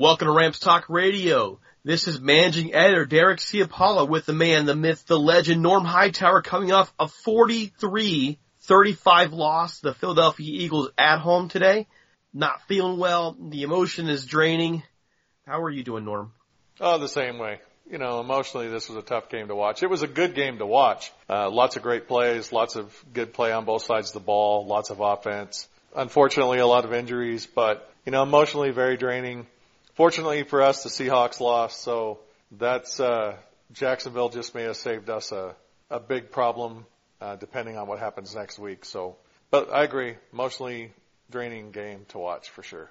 Welcome to Rams Talk Radio. This is managing editor Derek Ciapala with the man, the myth, the legend, Norm Hightower coming off a 43-35 loss to the Philadelphia Eagles at home today. Not feeling well. The emotion is draining. How are you doing, Norm? Oh, the same way. You know, emotionally, this was a tough game to watch. It was a good game to watch. Uh, lots of great plays, lots of good play on both sides of the ball, lots of offense. Unfortunately, a lot of injuries, but, you know, emotionally very draining. Fortunately for us, the Seahawks lost, so that's, uh, Jacksonville just may have saved us a, a big problem, uh, depending on what happens next week. So, but I agree, emotionally draining game to watch for sure.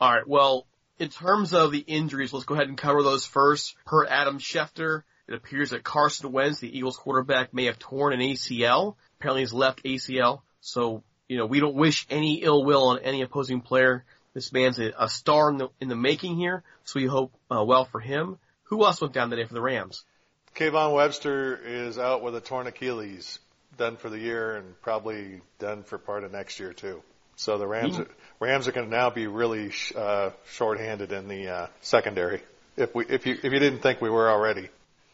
Alright, well, in terms of the injuries, let's go ahead and cover those first. Per Adam Schefter, it appears that Carson Wentz, the Eagles quarterback, may have torn an ACL. Apparently his left ACL. So, you know, we don't wish any ill will on any opposing player. This man's a, a star in the, in the making here, so we hope uh, well for him. Who else went down today for the Rams? Kayvon Webster is out with a torn Achilles, done for the year and probably done for part of next year too. So the Rams, are, Rams are going to now be really uh, short-handed in the uh, secondary. If we, if you, if you didn't think we were already,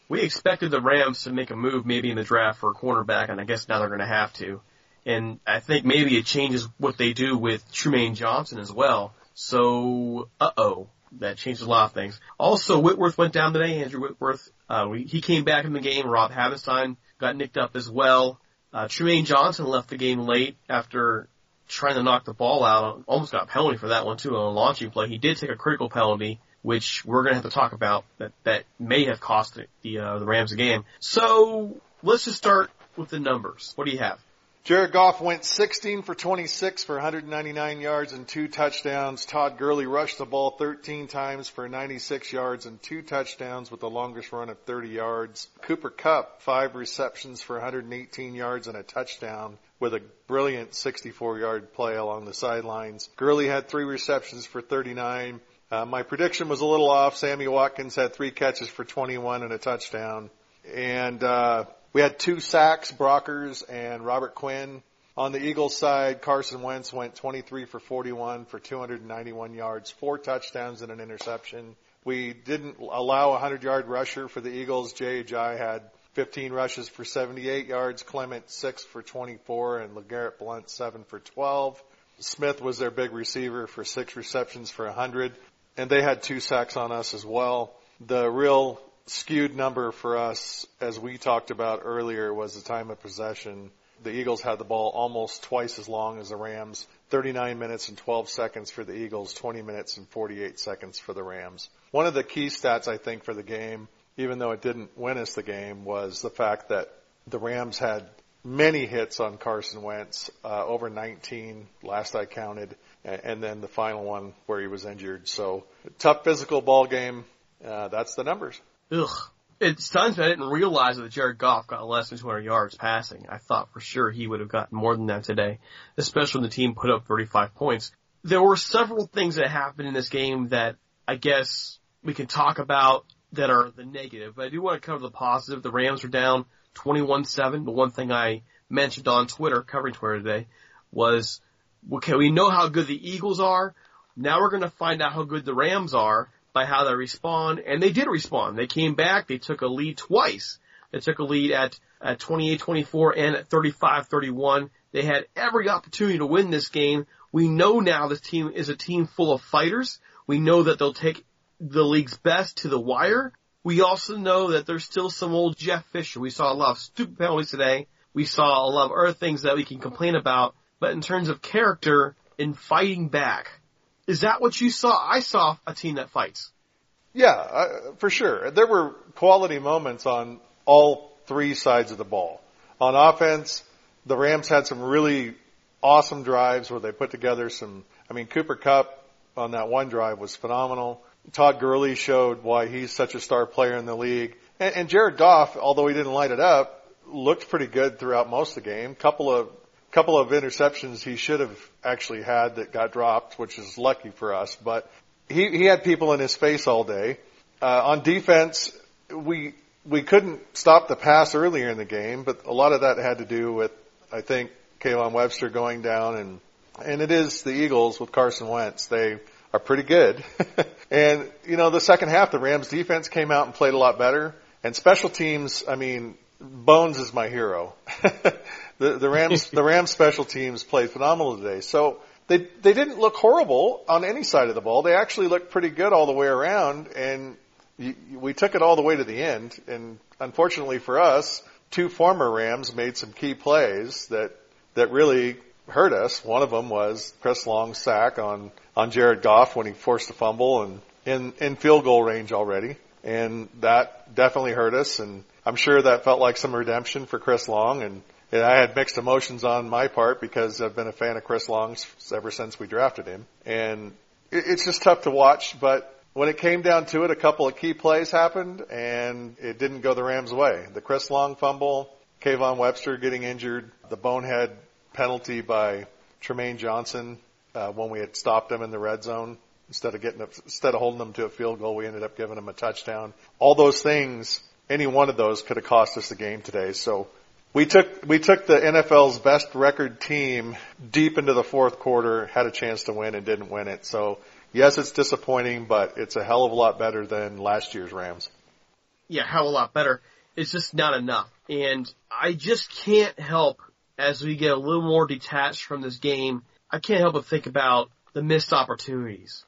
we expected the Rams to make a move maybe in the draft for a cornerback, and I guess now they're going to have to. And I think maybe it changes what they do with Trumaine Johnson as well. So, uh oh, that changes a lot of things. Also, Whitworth went down today. Andrew Whitworth, uh, he came back in the game. Rob Havenstein got nicked up as well. Uh, Trumaine Johnson left the game late after trying to knock the ball out. Almost got a penalty for that one too on a launching play. He did take a critical penalty, which we're going to have to talk about that that may have cost the uh, the Rams a game. So let's just start with the numbers. What do you have? Jared Goff went 16 for 26 for 199 yards and two touchdowns. Todd Gurley rushed the ball 13 times for 96 yards and two touchdowns with the longest run of 30 yards. Cooper Kupp, five receptions for 118 yards and a touchdown with a brilliant 64 yard play along the sidelines. Gurley had three receptions for 39. Uh, my prediction was a little off. Sammy Watkins had three catches for 21 and a touchdown. And, uh, we had two sacks, Brockers and Robert Quinn On the Eagles side, Carson Wentz went 23 for 41 for 291 yards, four touchdowns and an interception. We didn't allow a 100 yard rusher for the Eagles. J.J. had 15 rushes for 78 yards, Clement 6 for 24, and LeGarrette Blunt 7 for 12. Smith was their big receiver for six receptions for 100, and they had two sacks on us as well. The real skewed number for us, as we talked about earlier, was the time of possession. The Eagles had the ball almost twice as long as the Rams. 39 minutes and 12 seconds for the Eagles, 20 minutes and 48 seconds for the Rams. One of the key stats I think for the game, even though it didn't win us the game, was the fact that the Rams had many hits on Carson Wentz, uh, over 19 last I counted, and then the final one where he was injured. So tough physical ball game. Uh, that's the numbers. Ugh. It stuns me. I didn't realize that Jared Goff got less than 200 yards passing. I thought for sure he would have gotten more than that today, especially when the team put up 35 points. There were several things that happened in this game that I guess we can talk about that are the negative, but I do want to cover the positive. The Rams were down 21-7. The one thing I mentioned on Twitter, covering Twitter today, was, okay, we know how good the Eagles are. Now we're going to find out how good the Rams are by how they respond. And they did respond. They came back. They took a lead twice. They took a lead at, at 28-24 and at 35-31. They had every opportunity to win this game. We know now this team is a team full of fighters. We know that they'll take the league's best to the wire. We also know that there's still some old Jeff Fisher. We saw a lot of stupid penalties today. We saw a lot of other things that we can complain about. But in terms of character and fighting back, is that what you saw? I saw a team that fights. Yeah, for sure. There were quality moments on all three sides of the ball. On offense, the Rams had some really awesome drives where they put together some, I mean, Cooper Kupp on that one drive was phenomenal. Todd Gurley showed why he's such a star player in the league. And Jared Goff, although he didn't light it up, looked pretty good throughout most of the game. Couple of couple of interceptions he should have actually had that got dropped, which is lucky for us. But he he had people in his face all day. Uh, on defense, we we couldn't stop the pass earlier in the game, but a lot of that had to do with I think Kayvon Webster going down and and it is the Eagles with Carson Wentz. They are pretty good. and, you know, the second half, the Rams defense came out and played a lot better. And special teams, I mean, Bones is my hero. the, the Rams, the Rams special teams played phenomenal today. So they, they didn't look horrible on any side of the ball. They actually looked pretty good all the way around. And we took it all the way to the end. And unfortunately for us, two former Rams made some key plays that, that really hurt us. One of them was Chris Long's sack on on Jared Goff when he forced a fumble and in in field goal range already, and that definitely hurt us. And I'm sure that felt like some redemption for Chris Long. And, and I had mixed emotions on my part because I've been a fan of Chris Long's ever since we drafted him, and it's just tough to watch. But when it came down to it, a couple of key plays happened, and it didn't go the Rams' way. The Chris Long fumble, Kayvon Webster getting injured, the bonehead penalty by Trumaine Johnson uh, when we had stopped them in the red zone. Instead of getting, a, instead of holding them to a field goal, we ended up giving them a touchdown. All those things, any one of those could have cost us the game today. So we took we took the NFL's best record team deep into the fourth quarter, had a chance to win and didn't win it. So yes, it's disappointing, but it's a hell of a lot better than last year's Rams. Yeah, hell of a lot better. It's just not enough. And I just can't help as we get a little more detached from this game, I can't help but think about the missed opportunities.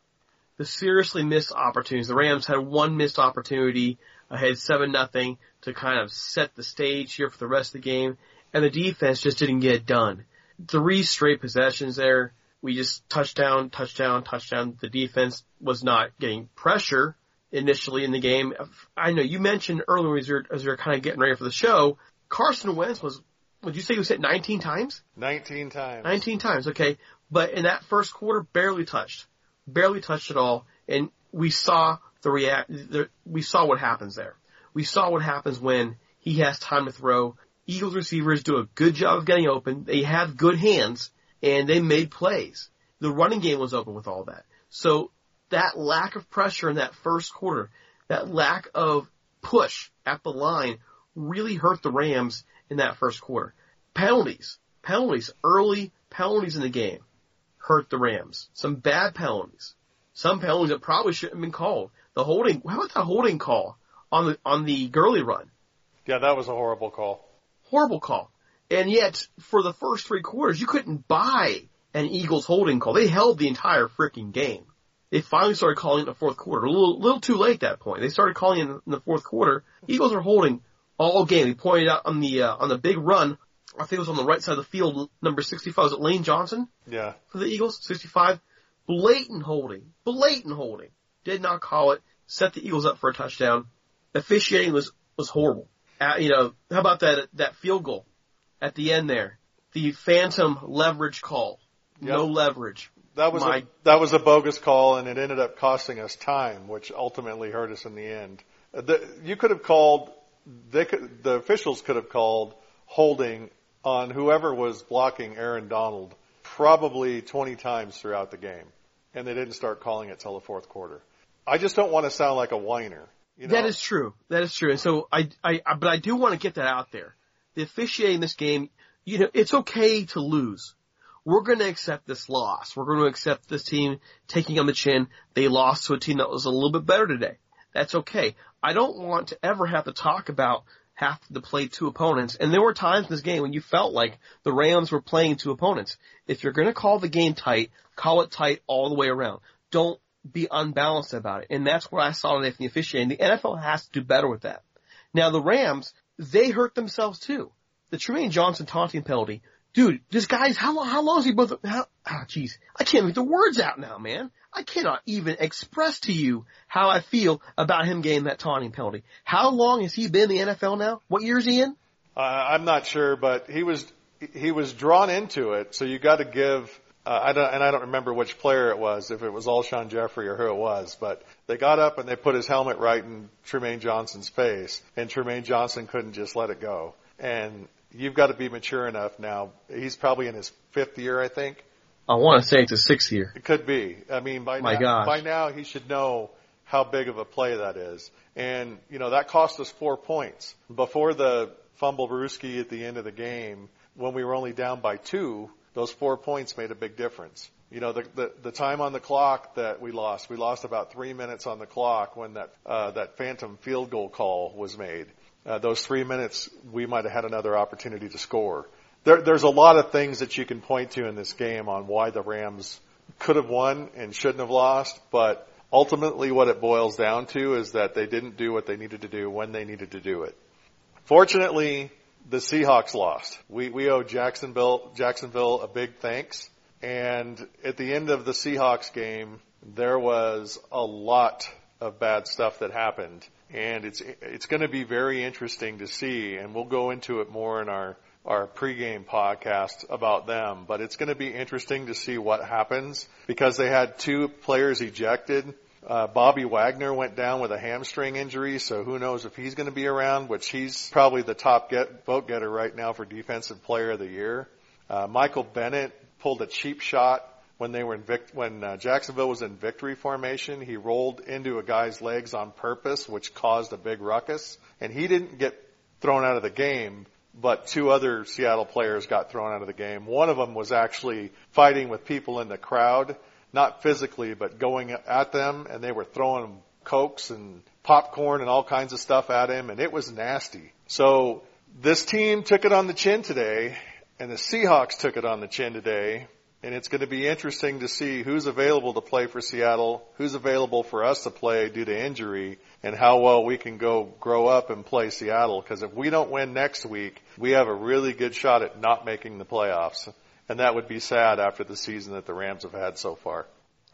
The seriously missed opportunities. The Rams had one missed opportunity ahead seven nothing to kind of set the stage here for the rest of the game, and the defense just didn't get it done. Three straight possessions there. We just touchdown, touchdown, touchdown. The defense was not getting pressure initially in the game. I know you mentioned earlier as you're, as you're kind of getting ready for the show, Carson Wentz was would you say he was hit 19 times? 19 times. 19 times, okay. But in that first quarter, barely touched. Barely touched at all. And we saw the react, the, we saw what happens there. We saw what happens when he has time to throw. Eagles receivers do a good job of getting open. They have good hands and they made plays. The running game was open with all that. So that lack of pressure in that first quarter, that lack of push at the line really hurt the Rams in that first quarter. Penalties. penalties, early penalties in the game hurt the Rams. Some bad penalties. Some penalties that probably shouldn't have been called. The holding, how about that holding call on the, on the Gurley run? Yeah, that was a horrible call. Horrible call. And yet, for the first three quarters, you couldn't buy an Eagles holding call. They held the entire freaking game. They finally started calling it in the fourth quarter. A little, little too late at that point. They started calling it in the fourth quarter. Eagles are holding all game. He pointed out on the, uh, on the big run, I think it was on the right side of the field, number 65, was it Lane Johnson? Yeah. For the Eagles, 65. Blatant holding. Blatant holding. Did not call it. Set the Eagles up for a touchdown. Officiating was, was horrible. Uh, you know, how about that, that field goal at the end there? The phantom leverage call. Yep. No leverage. That was My- a, that was a bogus call, and it ended up costing us time, which ultimately hurt us in the end. Uh, The, you could have called, they could, the officials could have called holding on whoever was blocking Aaron Donald probably 20 times throughout the game, and they didn't start calling it till the fourth quarter. I just don't want to sound like a whiner. You know? That is true. That is true. And so I, I, I- but I do want to get that out there. The officiating this game, you know, it's okay to lose. We're going to accept this loss. We're going to accept this team taking on the chin. They lost to a team that was a little bit better today. That's okay. I don't want to ever have to talk about have to play two opponents. And there were times in this game when you felt like the Rams were playing two opponents. If you're going to call the game tight, call it tight all the way around. Don't be unbalanced about it. And that's where I saw today from the officiating. The NFL has to do better with that. Now the Rams, they hurt themselves too. The Trumaine Johnson taunting penalty. Dude, this guy's, how long, how long is he both, how, ah, jeez. I can't get the words out now, man. I cannot even express to you how I feel about him getting that taunting penalty. How long has he been in the NFL now? What year is he in? Uh, I'm not sure, but he was he was drawn into it. So you got to give. Uh, I don't, and I don't remember which player it was, if it was Alshon Jeffery or who it was, but they got up and they put his helmet right in Trumaine Johnson's face, and Trumaine Johnson couldn't just let it go. And you've got to be mature enough now. He's probably in his fifth year, I think. I want to say it's a sixth year. It could be. I mean, by My now, gosh. by now he should know how big of a play that is. And, you know, that cost us four points. Before the fumble Brewski at the end of the game, when we were only down by two, those four points made a big difference. You know, the, the, the time on the clock that we lost, we lost about three minutes on the clock when that, uh, that phantom field goal call was made. Uh, those three minutes, we might have had another opportunity to score. There, there's a lot of things that you can point to in this game on why the Rams could have won and shouldn't have lost, but ultimately what it boils down to is that they didn't do what they needed to do when they needed to do it. Fortunately, the Seahawks lost. We, we owe Jacksonville, Jacksonville a big thanks. And at the end of the Seahawks game, there was a lot of bad stuff that happened. And it's, it's going to be very interesting to see, and we'll go into it more in our, our pregame podcast about them, but it's going to be interesting to see what happens because they had two players ejected. Uh, Bobby Wagner went down with a hamstring injury, so who knows if he's going to be around, which he's probably the top get, vote getter right now for defensive player of the year. Uh, Michael Bennett pulled a cheap shot when they were in vic- when uh, Jacksonville was in victory formation. He rolled into a guy's legs on purpose, which caused a big ruckus, and he didn't get thrown out of the game, but two other Seattle players got thrown out of the game. One of them was actually fighting with people in the crowd, not physically, but going at them, and they were throwing cokes and popcorn and all kinds of stuff at him, and it was nasty. So this team took it on the chin today, and the Seahawks took it on the chin today, and it's going to be interesting to see who's available to play for Seattle, who's available for us to play due to injury, and how well we can go grow up and play Seattle. Because if we don't win next week, we have a really good shot at not making the playoffs. And that would be sad after the season that the Rams have had so far.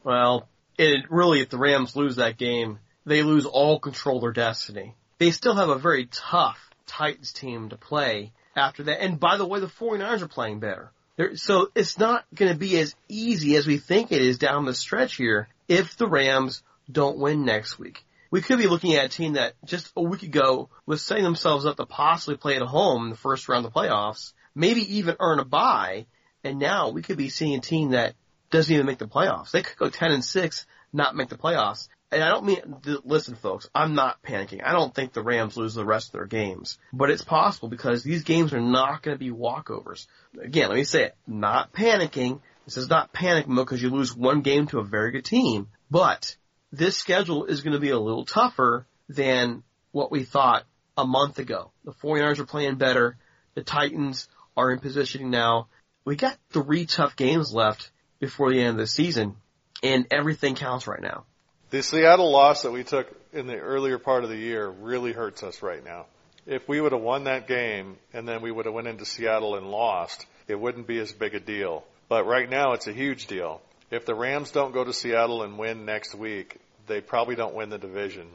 Well, it really, if the Rams lose that game, they lose all control of their destiny. They still have a very tough Titans team to play after that. And by the way, the 49ers are playing better. They're, so it's not going to be as easy as we think it is down the stretch here if the Rams don't win next week. We could be looking at a team that just a week ago was setting themselves up to possibly play at home in the first round of the playoffs, maybe even earn a bye, and now we could be seeing a team that doesn't even make the playoffs. They could go 10 and 6, not make the playoffs. and I don't mean, listen folks, I'm not panicking. I don't think the Rams lose the rest of their games, but it's possible because these games are not going to be walkovers. Again, let me say it, not panicking. This is not panic mode because you lose one game to a very good team, but this schedule is going to be a little tougher than what we thought a month ago. The 49ers are playing better. The Titans are in positioning now. We got three tough games left before the end of the season and everything counts right now. The Seattle loss that we took in the earlier part of the year really hurts us right now. If we would have won that game and then we would have went into Seattle and lost, it wouldn't be as big a deal. But right now it's a huge deal. If the Rams don't go to Seattle and win next week, they probably don't win the division.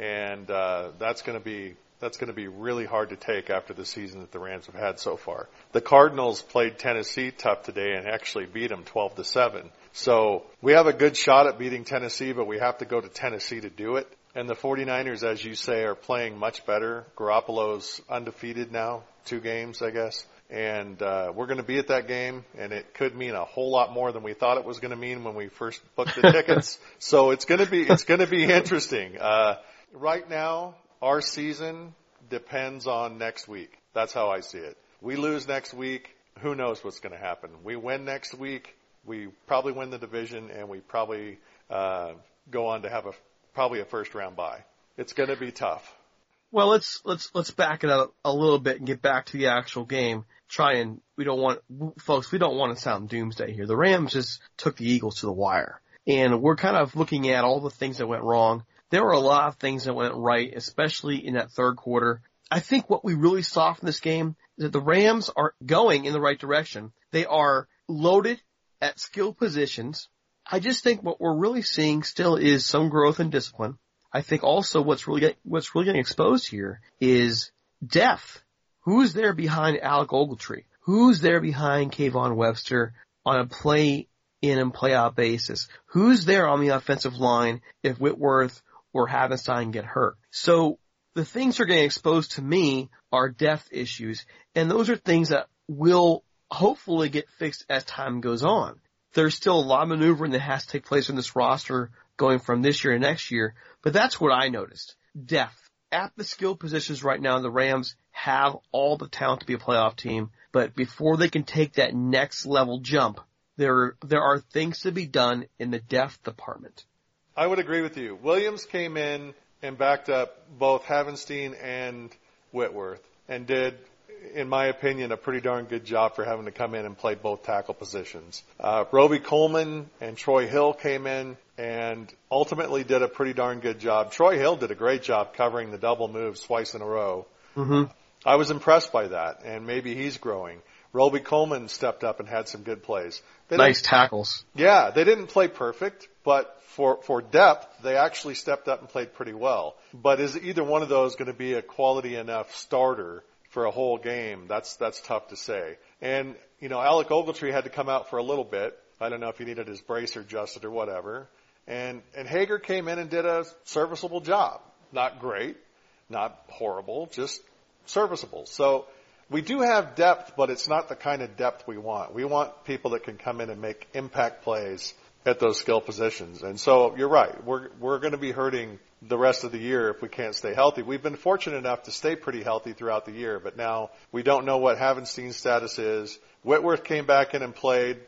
And uh, that's going to be that's going to be really hard to take after the season that the Rams have had so far. The Cardinals played Tennessee tough today and actually beat them 12 to 7. So we have a good shot at beating Tennessee, but we have to go to Tennessee to do it. And the 49ers, as you say, are playing much better. Garoppolo's undefeated now, two games, I guess. And uh, we're going to be at that game, and it could mean a whole lot more than we thought it was going to mean when we first booked the tickets. so it's going to be it's going to be interesting. Uh, right now, our season depends on next week. That's how I see it. We lose next week, who knows what's going to happen? We win next week, we probably win the division, and we probably uh, go on to have a probably a first round bye. It's going to be tough. Well, let's let's let's back it up a little bit and get back to the actual game. Try and we don't want folks. We don't want to sound doomsday here. The Rams just took the Eagles to the wire, and we're kind of looking at all the things that went wrong. There were a lot of things that went right, especially in that third quarter. I think what we really saw from this game is that the Rams are going in the right direction. They are loaded at skill positions. I just think what we're really seeing still is some growth and discipline. I think also what's really get, what's really getting exposed here is depth. Who's there behind Alec Ogletree? Who's there behind Kayvon Webster on a play in and play out basis? Who's there on the offensive line if Whitworth or Havenstein get hurt? So the things that are getting exposed to me are depth issues, and those are things that will hopefully get fixed as time goes on. There's still a lot of maneuvering that has to take place in this roster going from this year to next year, but that's what I noticed. Depth. At the skill positions right now, the Rams have all the talent to be a playoff team, but before they can take that next level jump, there, there are things to be done in the depth department. I would agree with you. Williams came in and backed up both Havenstein and Whitworth and did in my opinion, a pretty darn good job for having to come in and play both tackle positions. Uh, Robey-Coleman and Troy Hill came in and ultimately did a pretty darn good job. Troy Hill did a great job covering the double moves twice in a row. Mm-hmm. I was impressed by that, and maybe he's growing. Robey-Coleman stepped up and had some good plays. They nice tackles. Yeah, they didn't play perfect, but for for depth, they actually stepped up and played pretty well. But is either one of those going to be a quality enough starter for a whole game, that's that's tough to say. And you know, Alec Ogletree had to come out for a little bit. I don't know if he needed his bracer adjusted or whatever. And and Hager came in and did a serviceable job. Not great, not horrible, just serviceable. So we do have depth, but it's not the kind of depth we want. We want people that can come in and make impact plays at those skill positions. And so you're right. We're we're going to be hurting the rest of the year if we can't stay healthy. We've been fortunate enough to stay pretty healthy throughout the year, but now we don't know what Havenstein's status is. Whitworth came back in and played,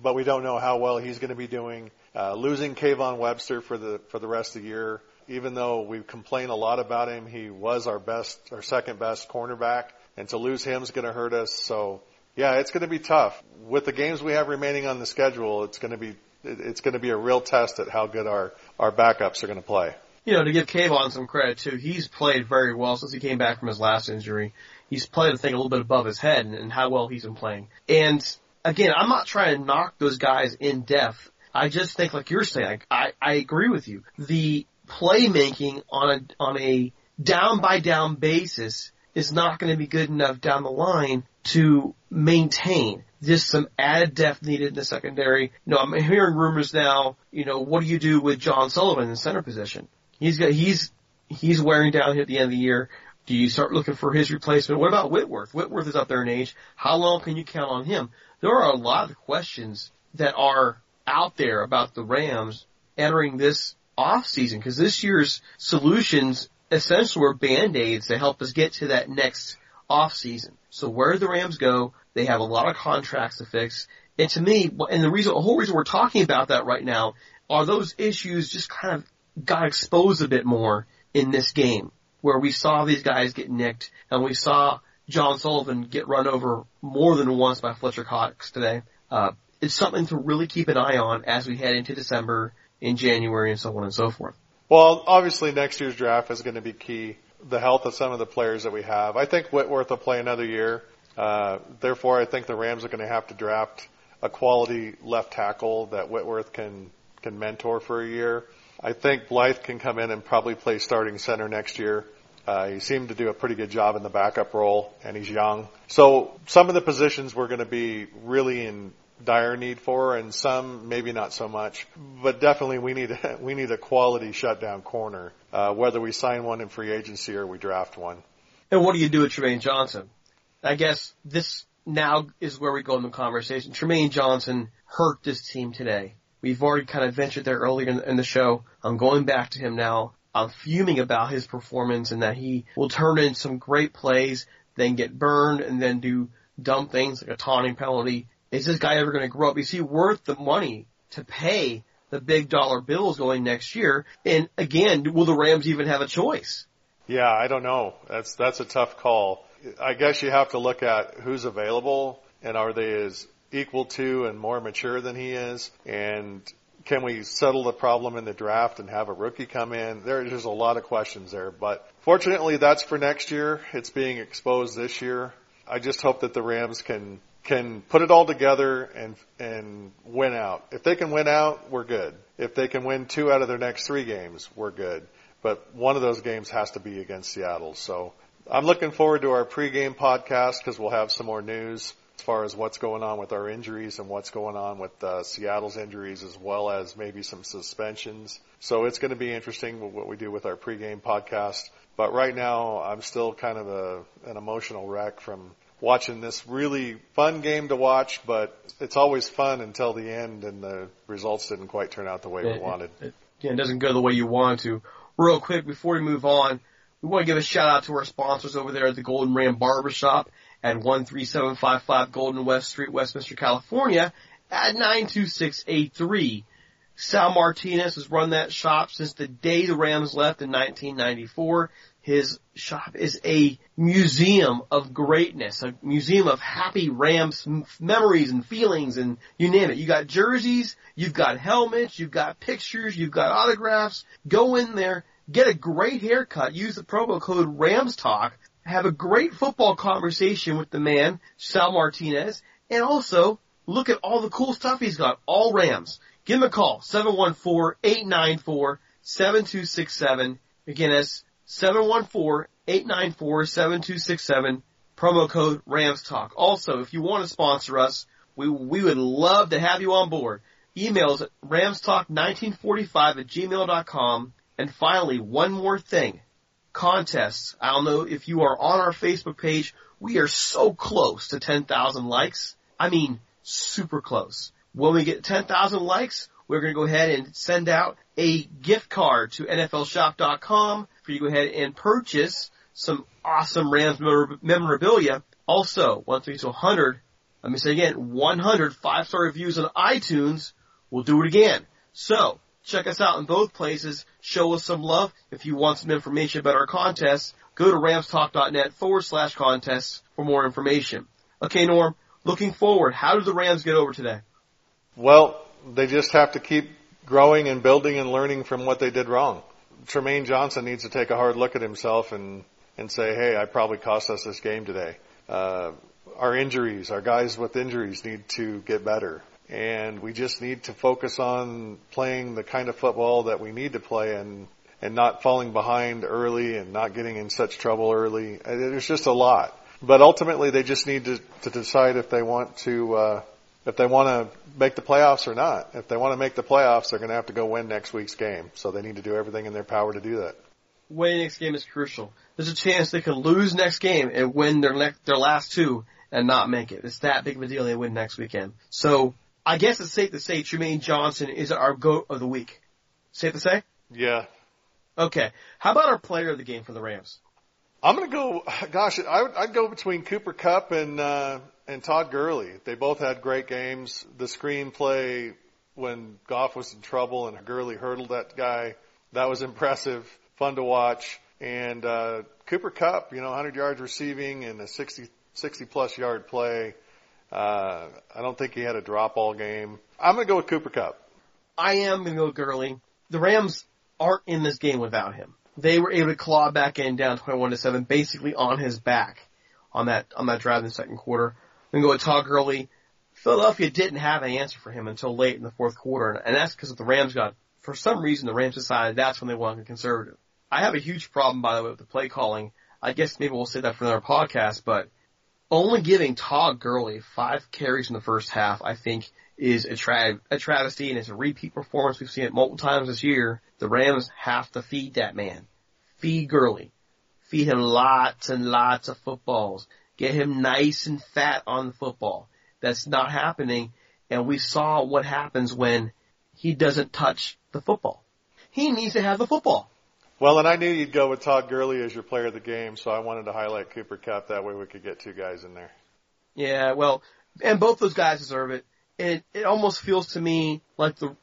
but we don't know how well he's going to be doing. Uh, losing Kayvon Webster for the for the rest of the year, even though we complain a lot about him, he was our best, our second best cornerback, and to lose him is going to hurt us. So, yeah, it's going to be tough. With the games we have remaining on the schedule, it's going to be it's going to be a real test at how good our our backups are going to play you know, to give Kayvon some credit too, he's played very well since he came back from his last injury. He's played the thing a little bit above his head and, and how well he's been playing. And again, I'm not trying to knock those guys in depth. I just think, like you're saying, I, I agree with you. The playmaking on a on a down by down basis is not going to be good enough down the line to maintain. Just some added depth needed in the secondary. You know, I'm hearing rumors now. You know, what do you do with John Sullivan in the center position? He's got he's he's wearing down here at the end of the year. Do you start looking for his replacement? What about Whitworth? Whitworth is up there in age. How long can you count on him? There are a lot of questions that are out there about the Rams entering this off season because this year's solutions essentially were band-aids to help us get to that next off season. So where the Rams go, they have a lot of contracts to fix. And to me, and the reason, the whole reason we're talking about that right now are those issues just kind of got exposed a bit more in this game where we saw these guys get nicked and we saw John Sullivan get run over more than once by Fletcher Cox today. Uh, it's something to really keep an eye on as we head into December, in January, and so on and so forth. Well, obviously next year's draft is going to be key. The health of some of the players that we have. I think Whitworth will play another year. Uh, therefore, I think the Rams are going to have to draft a quality left tackle that Whitworth can can mentor for a year. I think Blythe can come in and probably play starting center next year. Uh, he seemed to do a pretty good job in the backup role, and he's young. So some of the positions we're going to be really in dire need for, and some maybe not so much. But definitely, we need a, we need a quality shutdown corner, uh, whether we sign one in free agency or we draft one. And what do you do with Trumaine Johnson? I guess this now is where we go in the conversation. Trumaine Johnson hurt this team today. We've already kind of ventured there earlier in, in the show. I'm going back to him now. I'm fuming about his performance and that he will turn in some great plays, then get burned and then do dumb things like a taunting penalty is this guy ever going to grow up? Is he worth the money to pay the big dollar bills going next year? And again, will the Rams even have a choice? Yeah, I don't know. That's that's a tough call. I guess you have to look at who's available and are they as equal to and more mature than he is and can we settle the problem in the draft and have a rookie come in? There's a lot of questions there, but fortunately that's for next year. It's being exposed this year. I just hope that the Rams can can put it all together and and win out. If they can win out, we're good. If they can win two out of their next three games, we're good. But one of those games has to be against Seattle. So I'm looking forward to our pregame podcast because we'll have some more news as far as what's going on with our injuries and what's going on with uh, Seattle's injuries as well as maybe some suspensions. So it's going to be interesting what we do with our pregame podcast. But right now, I'm still kind of a, an emotional wreck from watching this really fun game to watch, but it's always fun until the end and the results didn't quite turn out the way we wanted. It, it, it doesn't go the way you want to. Real quick, before we move on, we want to give a shout out to our sponsors over there at the Golden Ram Barbershop at 13755 Golden West Street, Westminster, California at 92683. Sal Martinez has run that shop since the day the Rams left in 1994. His shop is a museum of greatness, a museum of happy Rams memories and feelings and you name it. You got jerseys, you've got helmets, you've got pictures, you've got autographs. Go in there, get a great haircut, use the promo code Rams Talk, have a great football conversation with the man, Sal Martinez, and also look at all the cool stuff he's got, all Rams. Give him a call, 714-894-7267. Again, that's 714-894-7267, promo code Rams Talk. Also, if you want to sponsor us, we, we would love to have you on board. Emails at ramstalk1945 at gmail.com. And finally, one more thing. Contests. I don't know if you are on our Facebook page. We are so close to 10,000 likes. I mean, super close. When we get 10,000 likes, we're going to go ahead and send out a gift card to NFLshop.com for you to go ahead and purchase some awesome Rams memorabilia. Also, 1 3 to 100, let me say again, 100 five-star reviews on iTunes. We'll do it again. So, check us out in both places. Show us some love. If you want some information about our contests, go to ramstalk.net forward slash contests for more information. Okay, Norm, looking forward, how did the Rams get over today? Well, they just have to keep growing and building and learning from what they did wrong. Trumaine Johnson needs to take a hard look at himself and and say, hey, I probably cost us this game today. Uh, our injuries, our guys with injuries need to get better. And we just need to focus on playing the kind of football that we need to play and, and not falling behind early and not getting in such trouble early. There's just a lot. But ultimately they just need to, to decide if they want to, uh, if they want to make the playoffs or not. If they want to make the playoffs, they're going to have to go win next week's game. So they need to do everything in their power to do that. Winning next game is crucial. There's a chance they could lose next game and win their next, their last two and not make it. It's that big of a deal they win next weekend. So I guess it's safe to say Trumaine Johnson is our goat of the week. Safe to say? Yeah. Okay. How about our player of the game for the Rams? I'm going to go, gosh, I would, I'd go between Cooper Kupp and, uh, and Todd Gurley. They both had great games. The screenplay when Goff was in trouble and Gurley hurdled that guy, that was impressive, fun to watch. And, uh, Cooper Kupp, you know, 100 yards receiving and a 60, 60 plus yard play. Uh, I don't think he had a drop all game. I'm going to go with Cooper Kupp. I am going to go Gurley. The Rams aren't in this game without him. They were able to claw back in down 21 to 7 basically on his back on that, on that drive in the second quarter. To go with Todd Gurley. Philadelphia didn't have an answer for him until late in the fourth quarter, and that's because the Rams got, for some reason, the Rams decided that's when they wanted conservative. I have a huge problem, by the way, with the play calling. I guess maybe we'll say that for another podcast, but only giving Todd Gurley five carries in the first half, I think, is a, tra- a travesty and it's a repeat performance. We've seen it multiple times this year. The Rams have to feed that man. Feed Gurley. Feed him lots and lots of footballs. Get him nice and fat on the football. That's not happening. And we saw what happens when he doesn't touch the football. He needs to have the football. Well, and I knew you'd go with Todd Gurley as your player of the game, so I wanted to highlight Cooper Kupp. That way we could get two guys in there. Yeah, well, and both those guys deserve it. It it almost feels to me like the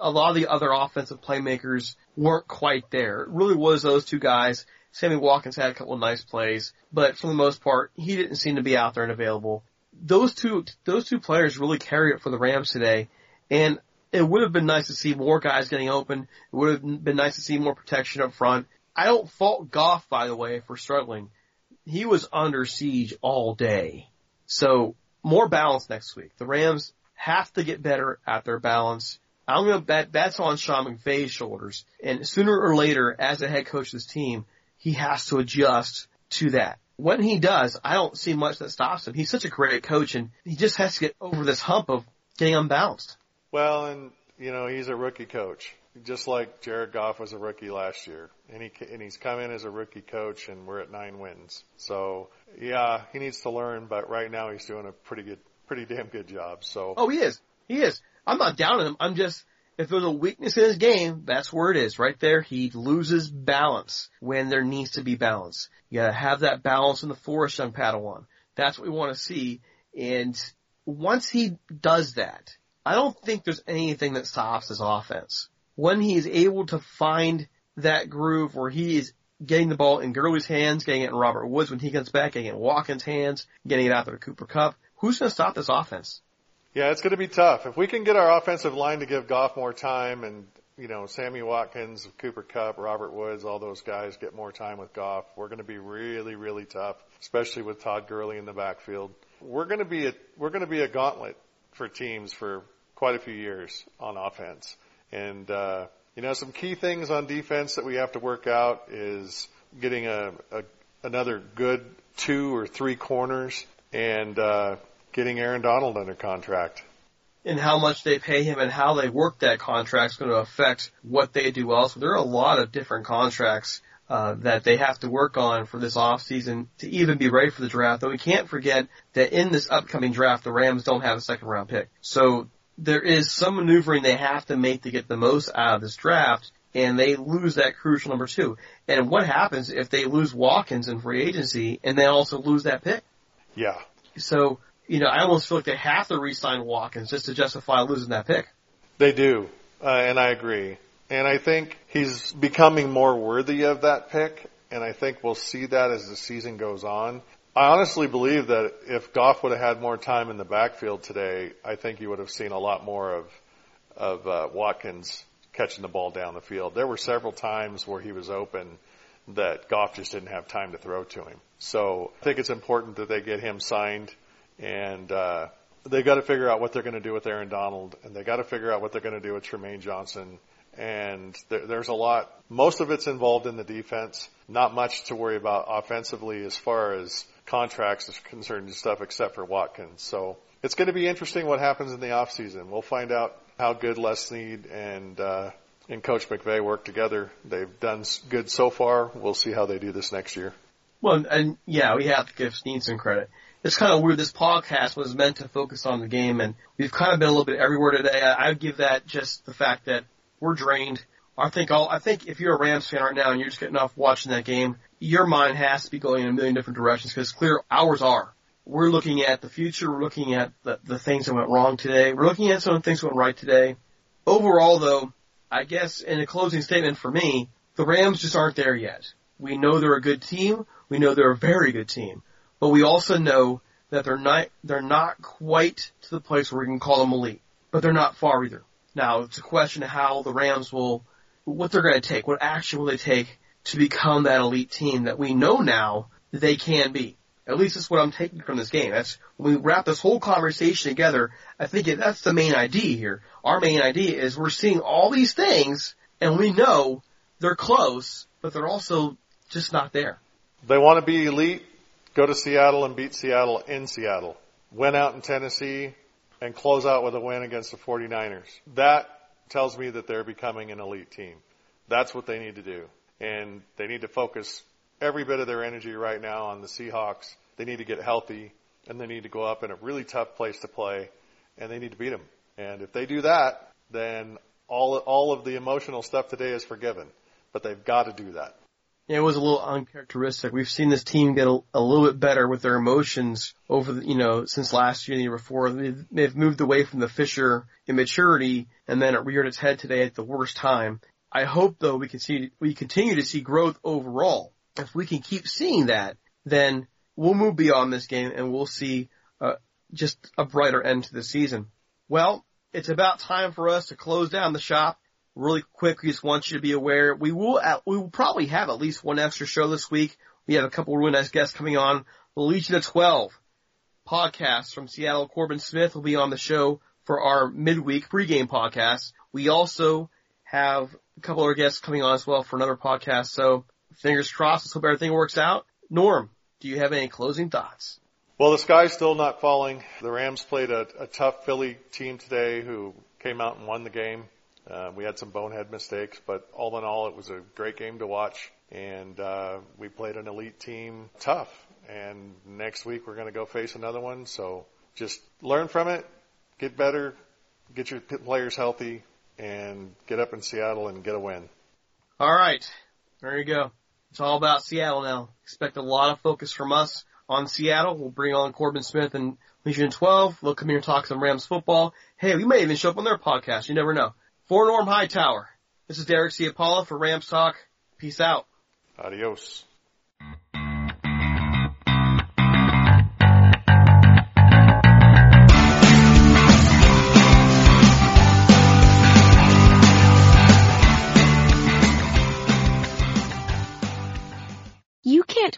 a lot of the other offensive playmakers weren't quite there. It really was those two guys. Sammy Watkins had a couple of nice plays, but for the most part, he didn't seem to be out there and available. Those two those two players really carried it for the Rams today, and it would have been nice to see more guys getting open. It would have been nice to see more protection up front. I don't fault Goff, by the way, for struggling. He was under siege all day. So more balance next week. The Rams have to get better at their balance. I'm going to bet that's on Sean McVay's shoulders. And sooner or later, as the head coach of this team, he has to adjust to that. When he does, I don't see much that stops him. He's such a great coach and he just has to get over this hump of getting unbalanced. Well, and you know he's a rookie coach, just like Jared Goff was a rookie last year, and he and he's come in as a rookie coach, and we're at nine wins. So yeah, he needs to learn, but right now he's doing a pretty good, pretty damn good job. So oh, he is, he is. I'm not down on him. I'm just if there's a weakness in his game, that's where it is, right there. He loses balance when there needs to be balance. You gotta have that balance in the forest, young Padawan. That's what we want to see. And once he does that, I don't think there's anything that stops his offense. When he is able to find that groove where he is getting the ball in Gurley's hands, getting it in Robert Woods when he comes back, getting it in Watkins' hands, getting it out there to Cooper Kupp, who's going to stop this offense? Yeah, it's going to be tough. If we can get our offensive line to give Goff more time and, you know, Sammy Watkins, Cooper Kupp, Robert Woods, all those guys get more time with Goff, we're going to be really, really tough, especially with Todd Gurley in the backfield. We're going to be a, we're going to be a gauntlet for teams for quite a few years on offense. And, uh, you know, some key things on defense that we have to work out is getting a, a another good two or three corners and, uh, getting Aaron Donald under contract. And how much they pay him and how they work that contract is going to affect what they do well. So there are a lot of different contracts uh, that they have to work on for this off season to even be ready for the draft. Though we can't forget that in this upcoming draft, the Rams don't have a second round pick. So there is some maneuvering they have to make to get the most out of this draft, and they lose that crucial number two. And what happens if they lose Watkins in free agency and they also lose that pick? Yeah. So, you know, I almost feel like they have to re-sign Watkins just to justify losing that pick. They do, uh, and I agree. And I think he's becoming more worthy of that pick, and I think we'll see that as the season goes on. I honestly believe that if Goff would have had more time in the backfield today, I think you would have seen a lot more of of uh, Watkins catching the ball down the field. There were several times where he was open that Goff just didn't have time to throw to him. So I think it's important that they get him signed, and uh, they've got to figure out what they're going to do with Aaron Donald, and they've got to figure out what they're going to do with Trumaine Johnson. And there, there's a lot. Most of it's involved in the defense. Not much to worry about offensively as far as contracts is concerned and stuff except for Watkins. So it's going to be interesting what happens in the off season. We'll find out how good Les Snead and uh, and Coach McVay work together. They've done good so far. We'll see how they do this next year. Well, and yeah, we have to give Snead some credit. It's kind of weird. This podcast was meant to focus on the game, and we've kind of been a little bit everywhere today. I, I give that just the fact that we're drained. I think all, I think if you're a Rams fan right now and you're just getting off watching that game, your mind has to be going in a million different directions because clear ours are. We're looking at the future. We're looking at the, the things that went wrong today. We're looking at some of the things that went right today. Overall though, I guess in a closing statement for me, the Rams just aren't there yet. We know they're a good team. We know they're a very good team, but we also know that they're not, they're not quite to the place where we can call them elite, but they're not far either. Now it's a question of how the Rams will what they're going to take, what action will they take to become that elite team that we know now they can be. At least that's what I'm taking from this game. That's when we wrap this whole conversation together. I think that's the main idea here. Our main idea is we're seeing all these things and we know they're close, but they're also just not there. They want to be elite. Go to Seattle and beat Seattle in Seattle. Win out in Tennessee and close out with a win against the 49ers. That tells me that they're becoming an elite team. That's what they need to do. And they need to focus every bit of their energy right now on the Seahawks. They need to get healthy and they need to go up in a really tough place to play and they need to beat them. And if they do that, then all, all of the emotional stuff today is forgiven. But they've got to do that. Yeah, it was a little uncharacteristic. We've seen this team get a, a little bit better with their emotions over the, you know, since last year and the year before. They've, they've moved away from the Fisher immaturity and then it reared its head today at the worst time. I hope though we can see, we continue to see growth overall. If we can keep seeing that, then we'll move beyond this game and we'll see, uh, just a brighter end to the season. Well, it's about time for us to close down the shop really quick, we just want you to be aware we will at, we will probably have at least one extra show this week. We have a couple of really nice guests coming on. The Legion of Twelve podcast from Seattle. Corbin Smith will be on the show for our midweek pregame podcast. We also have a couple other guests coming on as well for another podcast. So fingers crossed. Let's hope everything works out. Norm, do you have any closing thoughts? Well, the sky's still not falling. The Rams played a, a tough Philly team today who came out and won the game. Uh, we had some bonehead mistakes, but all in all, it was a great game to watch. And uh, we played an elite team tough. And next week we're going to go face another one. So just learn from it, get better, get your players healthy, and get up in Seattle and get a win. All right, there you go. It's all about Seattle now. Expect a lot of focus from us on Seattle. We'll bring on Corbin Smith and Legion 12. They'll come here and talk some Rams football. Hey, we may even show up on their podcast. You never know. For Norm Hightower, this is Derek Ciapala for Rams Talk. Peace out. Adios.